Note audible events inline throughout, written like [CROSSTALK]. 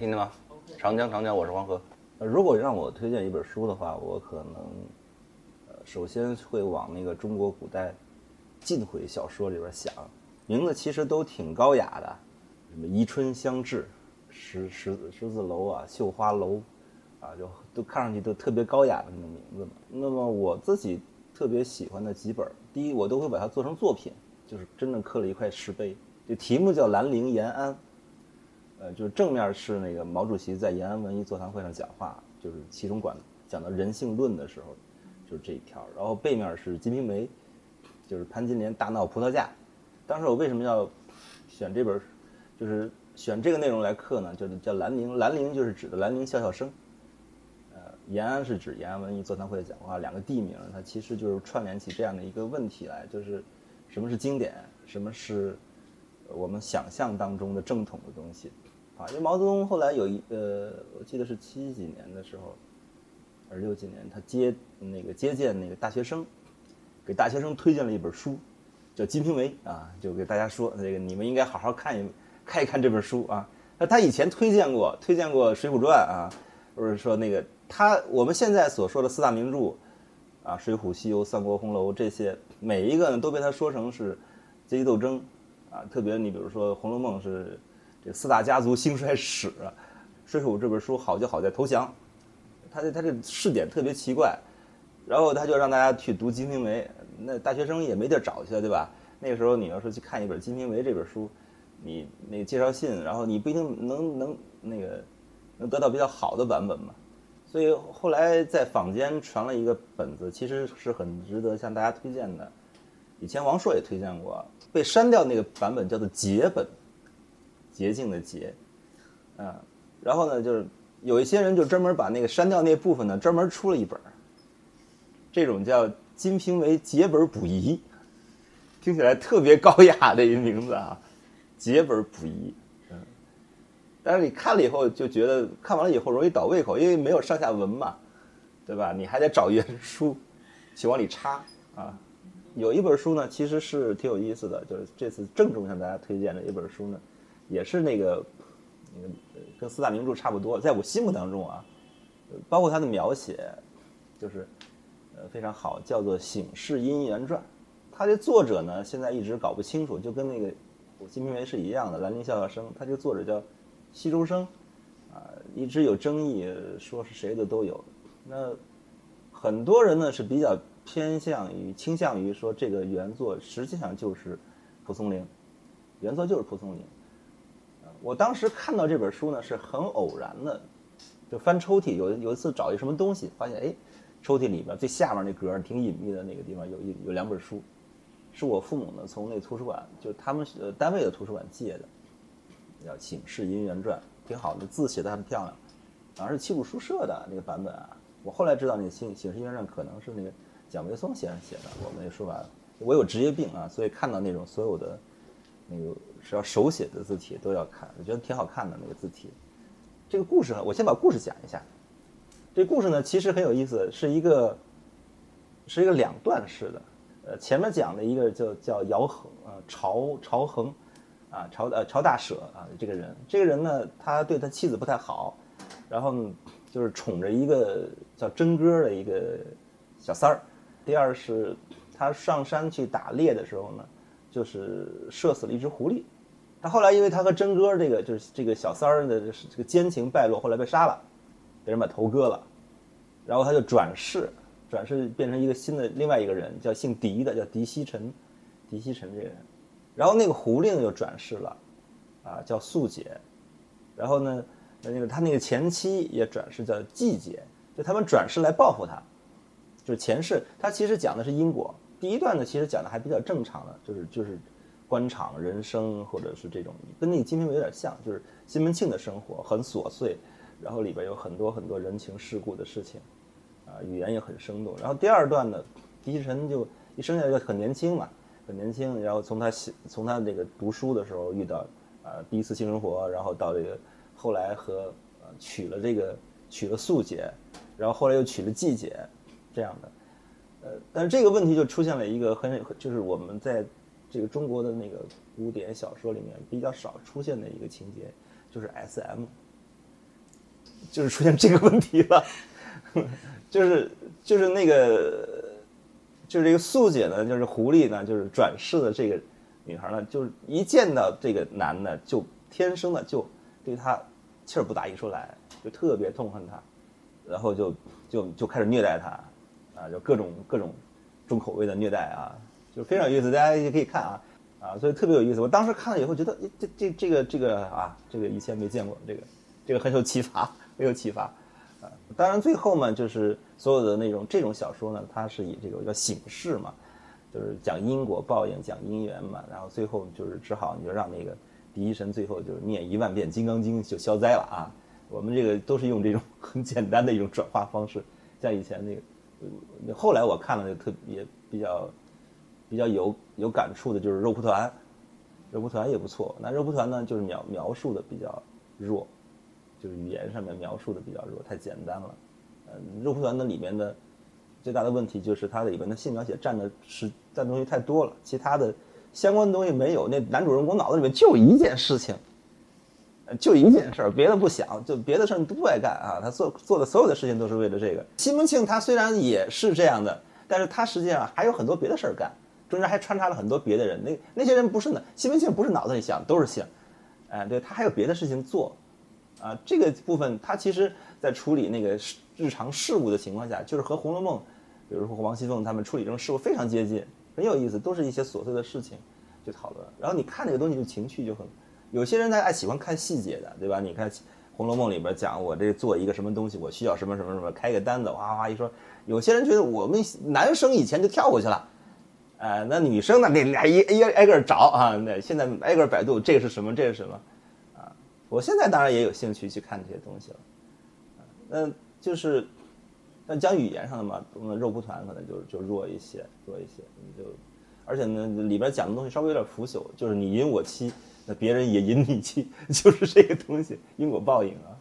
听见吗？长江，长江，我是黄河。呃如果让我推荐一本书的话，我可能，呃，首先会往那个中国古代晋回小说里边想，名字其实都挺高雅的，什么宜春乡志、十十十字楼啊、绣花楼，啊，就都看上去都特别高雅的那种名字嘛。那么我自己特别喜欢的几本，第一我都会把它做成作品，就是真正刻了一块石碑，这题目叫《兰陵延安》。呃，就是正面是那个毛主席在延安文艺座谈会上讲话，就是其中管讲到人性论的时候，就是这一条。然后背面是《金瓶梅》，就是潘金莲大闹葡萄架。当时我为什么要选这本，就是选这个内容来刻呢？就是叫兰陵，兰陵就是指的兰陵笑笑生。呃，延安是指延安文艺座谈会的讲话，两个地名，它其实就是串联起这样的一个问题来，就是什么是经典，什么是我们想象当中的正统的东西。啊，因为毛泽东后来有一呃，我记得是七几年的时候，还是六几年，他接那个接见那个大学生，给大学生推荐了一本书，叫《金瓶梅》啊，就给大家说这个你们应该好好看一看一看这本书啊。那他以前推荐过，推荐过《水浒传》啊，或者说那个他我们现在所说的四大名著啊，《水浒》《西游》《三国》《红楼》这些，每一个呢都被他说成是阶级斗争啊，特别你比如说《红楼梦》是。这四大家族兴衰史，《水浒》这本书好就好在投降，他这他这试点特别奇怪，然后他就让大家去读《金瓶梅》，那大学生也没地儿找去了，对吧？那个时候你要是去看一本《金瓶梅》这本书，你那介绍信，然后你不一定能能那个能得到比较好的版本嘛。所以后来在坊间传了一个本子，其实是很值得向大家推荐的。以前王朔也推荐过，被删掉那个版本叫做解本。捷径的捷，啊，然后呢，就是有一些人就专门把那个删掉那部分呢，专门出了一本这种叫《金瓶梅结本补遗》，听起来特别高雅的一个名字啊，结本补遗，嗯，但是你看了以后就觉得看完了以后容易倒胃口，因为没有上下文嘛，对吧？你还得找原书去往里插啊。有一本书呢，其实是挺有意思的，就是这次郑重向大家推荐的一本书呢。也是那个，那个跟四大名著差不多，在我心目当中啊，包括他的描写，就是呃非常好，叫做《醒世姻缘传》。他的作者呢，现在一直搞不清楚，就跟那个《金瓶梅》是一样的，兰陵笑笑生。他这个作者叫西周生，啊，一直有争议，说是谁的都有。那很多人呢是比较偏向于倾向于说，这个原作实际上就是蒲松龄，原作就是蒲松龄。我当时看到这本书呢，是很偶然的，就翻抽屉，有有一次找一什么东西，发现哎，抽屉里边最下面那格挺隐秘的那个地方有一有两本书，是我父母呢从那图书馆，就他们呃单位的图书馆借的，叫《醒世姻缘传》，挺好的，字写的很漂亮，好像是七鲁书社的那个版本啊。我后来知道那个《醒醒世姻缘传》可能是那个蒋维松先生写的，我们也说完，我有职业病啊，所以看到那种所有的那个。是要手写的字体都要看，我觉得挺好看的那个字体。这个故事呢，我先把故事讲一下。这故事呢，其实很有意思，是一个是一个两段式的。呃，前面讲的一个叫叫姚恒啊，朝朝恒啊，朝呃朝大舍啊，这个人，这个人呢，他对他妻子不太好，然后就是宠着一个叫真哥的一个小三儿。第二是，他上山去打猎的时候呢。就是射死了一只狐狸，他后来因为他和真哥这个就是这个小三儿的这个奸情败露，后来被杀了，被人把头割了，然后他就转世，转世变成一个新的另外一个人，叫姓狄的，叫狄希臣，狄希臣这个人，然后那个狐狸又转世了，啊叫素姐，然后呢那个他那个前妻也转世叫季姐，就他们转世来报复他，就是前世。他其实讲的是因果。第一段呢，其实讲的还比较正常的，就是就是官场人生，或者是这种跟那个《金瓶梅》有点像，就是西门庆的生活很琐碎，然后里边有很多很多人情世故的事情，啊，语言也很生动。然后第二段呢，狄希臣就一生下来就很年轻嘛，很年轻，然后从他从他这个读书的时候遇到啊第一次性生活，然后到这个后来和呃娶了这个娶了素姐，然后后来又娶了季姐，这样的。呃，但是这个问题就出现了一个很，就是我们在这个中国的那个古典小说里面比较少出现的一个情节，就是 S M，就是出现这个问题了，[LAUGHS] 就是就是那个就是这个素姐呢，就是狐狸呢，就是转世的这个女孩呢，就是一见到这个男的，就天生的就对他气儿不打一处来，就特别痛恨他，然后就就就开始虐待他，啊，就各种各种重口味的虐待啊，就非常有意思，大家也可以看啊。啊，所以特别有意思。我当时看了以后，觉得这这这个这个啊，这个以前没见过，这个这个很有启发，很有启发。啊，当然最后嘛，就是所有的那种这种小说呢，它是以这个叫醒世嘛，就是讲因果报应，讲因缘嘛。然后最后就是只好你就让那个第一神最后就是念一万遍《金刚经》就消灾了啊。我们这个都是用这种 [LAUGHS] 很简单的一种转化方式，像以前那个，后来我看了就特别比较。比较有有感触的就是肉蒲团，肉蒲团也不错。那肉蒲团呢，就是描描述的比较弱，就是语言上面描述的比较弱，太简单了。嗯，肉蒲团的里面的最大的问题就是它里面的性描写占的是占东西太多了，其他的相关的东西没有。那男主人公脑子里面就一件事情，就一件事儿，别的不想，就别的事儿你都不爱干啊。他做做的所有的事情都是为了这个。西门庆他虽然也是这样的，但是他实际上还有很多别的事儿干。中间还穿插了很多别的人，那那些人不是呢，西门庆不是脑子里想都是性，哎，对他还有别的事情做，啊，这个部分他其实在处理那个日常事务的情况下，就是和《红楼梦》，比如说王熙凤他们处理这种事务非常接近，很有意思，都是一些琐碎的事情去讨论。然后你看这个东西就情趣就很，有些人他爱喜欢看细节的，对吧？你看《红楼梦》里边讲我这做一个什么东西，我需要什么什么什么，开个单子，哗哗一说，有些人觉得我们男生以前就跳过去了。呃，那女生呢？得俩一 [LAUGHS] 一挨个找啊。那现在挨个百度，这个是什么？这是什么？啊，我现在当然也有兴趣去看这些东西了。那就是，那讲语言上的嘛，我们肉蒲团可能就就弱一些，弱一些。就，而且呢，里边讲的东西稍微有点腐朽，就是你淫我妻，别人也引你妻，[LAUGHS] 就是这个东西，因果报应啊。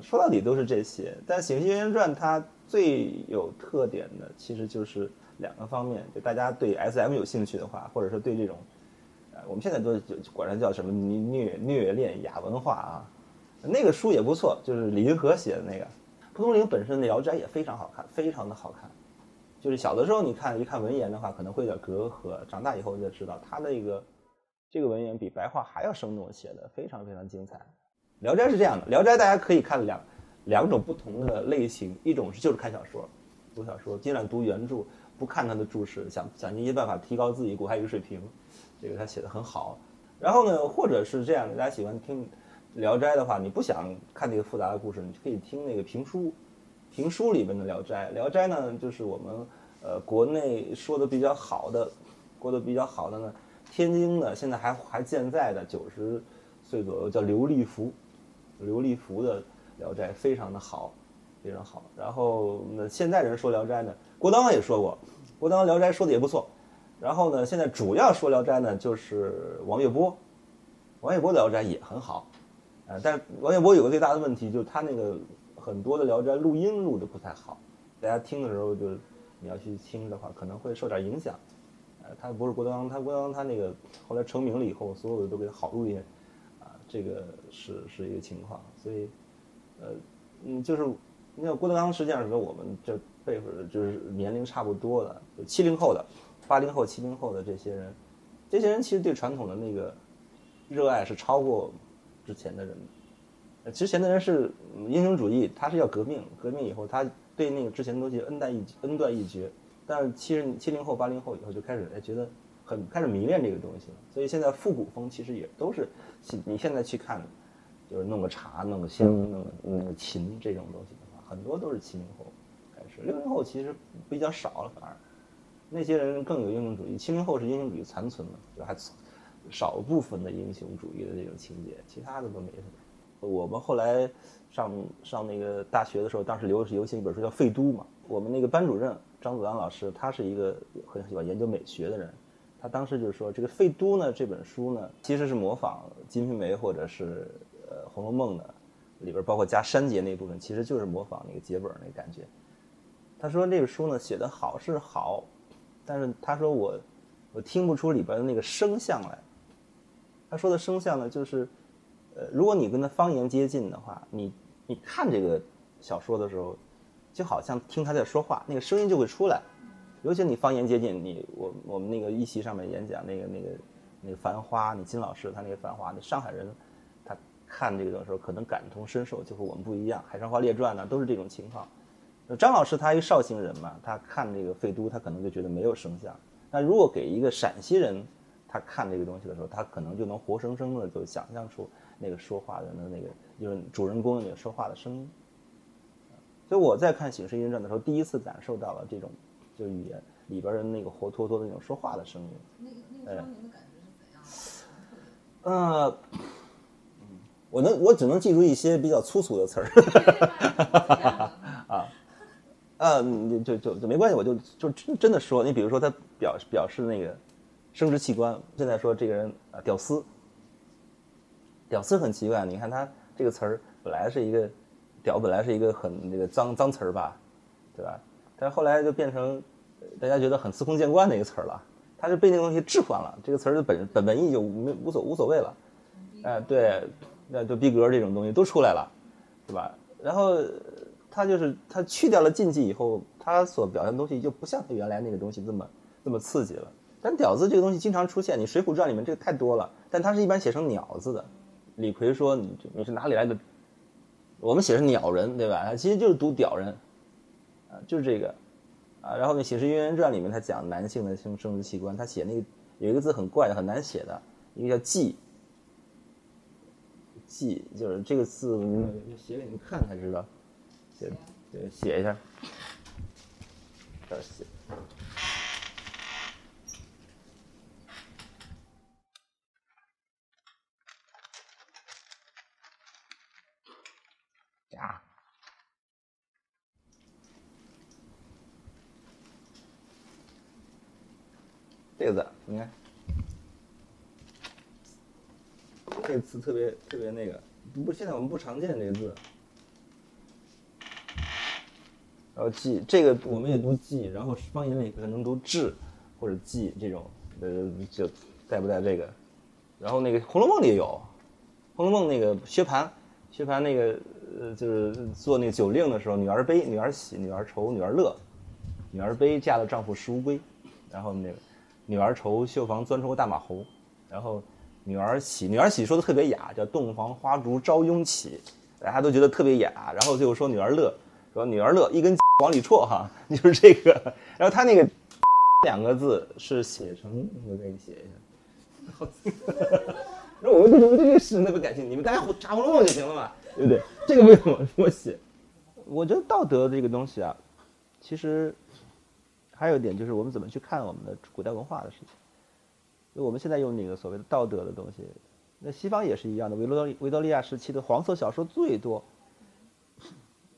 说到底都是这些。但《醒世冤传》它最有特点的，其实就是。两个方面，就大家对 S M 有兴趣的话，或者说对这种，呃，我们现在都管它叫什么虐虐恋亚文化啊，那个书也不错，就是李银河写的那个。蒲松龄本身的《聊斋》也非常好看，非常的好看。就是小的时候你看一看文言的话，可能会有点隔阂，长大以后就知道他那个这个文言比白话还要生动，写的非常非常精彩。《聊斋》是这样的，《聊斋》大家可以看两两种不同的类型，一种是就是看小说，读小说，尽量读原著。不看他的注释，想想尽一切办法提高自己古汉语水平，这个他写的很好。然后呢，或者是这样的，大家喜欢听《聊斋》的话，你不想看那个复杂的故事，你可以听那个评书。评书里面的《聊斋》，《聊斋》呢，就是我们呃国内说的比较好的，过得比较好的呢，天津的现在还还健在的九十岁左右叫刘立福，刘立福的《聊斋》非常的好，非常好。然后那现在人说《聊斋》呢？郭德纲也说过，郭德纲《聊斋》说的也不错。然后呢，现在主要说《聊斋》呢，就是王月波。王月波《聊斋》也很好，呃，但是王月波有个最大的问题，就是他那个很多的《聊斋》录音录的不太好，大家听的时候就你要去听的话，可能会受点影响。他不是郭德纲，他郭德纲他那个后来成名了以后，所有的都给他好录音，啊，这个是是一个情况。所以，呃，嗯，就是你看郭德纲实际上是和我们这。辈分就是年龄差不多的，就七零后的、八零后、七零后的这些人，这些人其实对传统的那个热爱是超过之前的人的。之前的人是英雄主义，他是要革命，革命以后他对那个之前的东西恩断义恩断义绝。但是七十七零后、八零后以后就开始哎觉得很开始迷恋这个东西了。所以现在复古风其实也都是，你现在去看，就是弄个茶、弄个香、弄个弄个琴这种东西的话，很多都是七零后开始。六零后其实比较少了，反而那些人更有英雄主义。七零后是英雄主义残存的，就还少部分的英雄主义的这种情节，其他的都没什么。我们后来上上那个大学的时候，当时流流行一本书叫《废都》嘛。我们那个班主任张子安老师，他是一个很喜欢研究美学的人，他当时就是说，这个《废都》呢这本书呢，其实是模仿《金瓶梅》或者是呃《红楼梦》的里边包括加删节那部分，其实就是模仿那个节本那个感觉。他说这个书呢写的好是好，但是他说我我听不出里边的那个声像来。他说的声像呢就是，呃，如果你跟他方言接近的话，你你看这个小说的时候，就好像听他在说话，那个声音就会出来。尤其你方言接近，你我我们那个一席上面演讲，那个那个那个《繁花》，你金老师他那个《繁花》，那上海人他看这个的时候可能感同身受，就和我们不一样，《海上花列传》呢都是这种情况。张老师他一个绍兴人嘛，他看这个废都，他可能就觉得没有声像。那如果给一个陕西人，他看这个东西的时候，他可能就能活生生的就想象出那个说话人的那个，就是主人公那个说话的声音。所以我在看《醒世音传》的时候，第一次感受到了这种，就是语言里边的那个活脱脱的那种说话的声音。那个那个声音的感觉是怎样？呃，我能我只能记住一些比较粗俗的词儿。[LAUGHS] 啊。啊，你就就就没关系，我就就真真的说，你比如说他表表示那个生殖器官，现在说这个人啊屌丝，屌丝很奇怪，你看他这个词儿本来是一个屌，本来是一个很那个脏脏词儿吧，对吧？但是后来就变成大家觉得很司空见惯的一个词儿了，它是被那个东西置换了，这个词儿的本本本意就没无所无所谓了，哎，对，那就逼格这种东西都出来了，对吧？然后。它就是它去掉了禁忌以后，它所表现的东西就不像它原来那个东西这么这么刺激了。但“屌字”这个东西经常出现，你《水浒传》里面这个太多了，但它是一般写成“鸟”字的。李逵说：“你你是哪里来的？”我们写是“鸟人”，对吧？其实就是读“屌人”，啊，就是这个，啊。然后呢，《写实渊源传》里面他讲男性的生生殖器官，他写那个有一个字很怪的，很难写的，一个叫“忌”，“记”就是这个字，写给你们看才知道。对，写一下，这写。这个，你看，这个词特别特别那个，不，现在我们不常见这个字。然后记这个我们也读记，然后方言里可能读治或者记这种，呃，就带不带这个？然后那个《红楼梦》里也有，《红楼梦》那个薛蟠，薛蟠那个呃，就是做那个酒令的时候，女儿悲，女儿喜，女儿愁，女儿乐，女儿悲嫁了丈夫食乌龟，然后那个女儿愁绣房钻出个大马猴，然后女儿喜，女儿喜说的特别雅，叫洞房花烛朝拥起，大家都觉得特别雅，然后最后说女儿乐。说女儿乐一根往里戳哈，就是这个。然后他那个 [LAUGHS] 两个字是写成，我给你写一下。那我们对对这个事特别感兴趣，你们大家查红楼梦就行了嘛，对不对？这个为什么我写？我觉得道德这个东西啊，其实还有一点就是我们怎么去看我们的古代文化的事情。就我们现在用那个所谓的道德的东西，那西方也是一样的。维多维多利亚时期的黄色小说最多。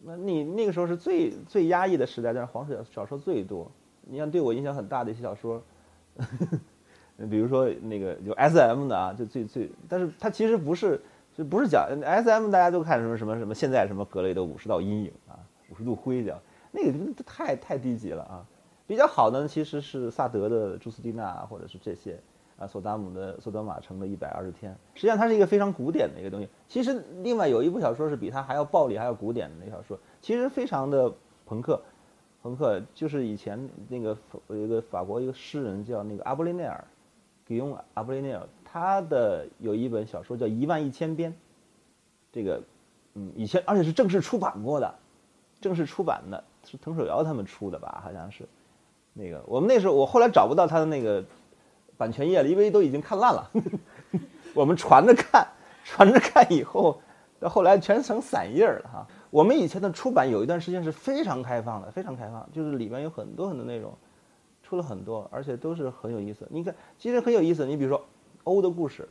那你那个时候是最最压抑的时代，但是黄色小说最多。你像对我影响很大的一些小说，[LAUGHS] 比如说那个就 S M 的啊，就最最，但是它其实不是，就不是讲 S M，大家都看什么什么什么，现在什么格雷的五十道阴影啊，五十度灰这样，那个太太低级了啊。比较好的其实是萨德的朱斯蒂娜或者是这些。啊，索达姆的《索德玛城的一百二十天》，实际上它是一个非常古典的一个东西。其实另外有一部小说是比它还要暴力、还要古典的那小说，其实非常的朋克。朋克就是以前那个一个法国一个诗人叫那个阿布雷内尔，给用阿布雷内尔，他的有一本小说叫《一万一千篇》，这个嗯，以前而且是正式出版过的，正式出版的是滕守尧他们出的吧？好像是那个我们那时候我后来找不到他的那个。版权页了，因为都已经看烂了。[LAUGHS] 我们传着看，传着看以后，到后来全成散页了哈。我们以前的出版有一段时间是非常开放的，非常开放，就是里面有很多很多内容，出了很多，而且都是很有意思。你看，其实很有意思。你比如说欧的故事，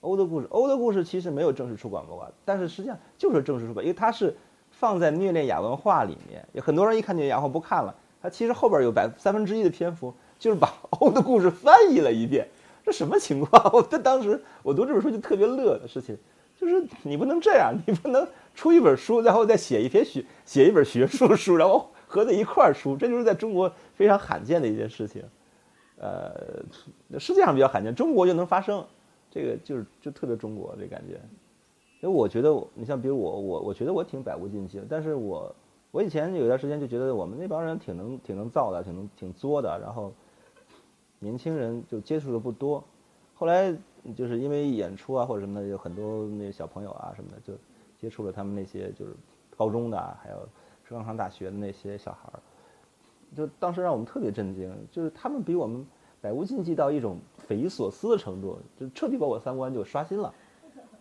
欧的故事，欧的故事其实没有正式出版过，但是实际上就是正式出版，因为它是放在虐恋亚文化里面。有很多人一看虐恋亚文化不看了，它其实后边有百三分之一的篇幅。就是把 [LAUGHS] 欧的故事翻译了一遍，这什么情况？我在当时我读这本书就特别乐的事情，就是你不能这样，你不能出一本书，然后再写一篇学写一本学术书，然后合在一块儿出，这就是在中国非常罕见的一件事情，呃，世界上比较罕见，中国就能发生，这个就是就特别中国这感觉，因为我觉得我，你像比如我，我我觉得我挺百无禁忌的，但是我我以前有段时间就觉得我们那帮人挺能挺能造的，挺能挺作的，然后年轻人就接触的不多，后来就是因为演出啊或者什么的，有很多那小朋友啊什么的就接触了他们那些就是高中的啊，还有刚上大学的那些小孩儿，就当时让我们特别震惊，就是他们比我们百无禁忌到一种匪夷所思的程度，就彻底把我三观就刷新了。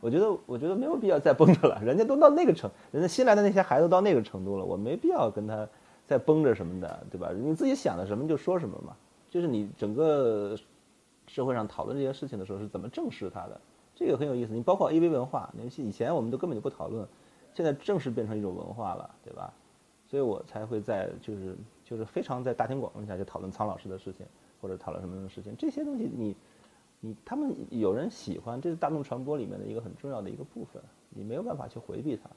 我觉得，我觉得没有必要再绷着了，人家都到那个程，人家新来的那些孩子到那个程度了，我没必要跟他再绷着什么的，对吧？你自己想的什么就说什么嘛，就是你整个社会上讨论这些事情的时候是怎么正视它的，这个很有意思。你包括 AV 文化，那以前我们都根本就不讨论，现在正式变成一种文化了，对吧？所以我才会在就是就是非常在大庭广众下去讨论苍老师的事情，或者讨论什么的事情，这些东西你。你他们有人喜欢，这是大众传播里面的一个很重要的一个部分，你没有办法去回避它。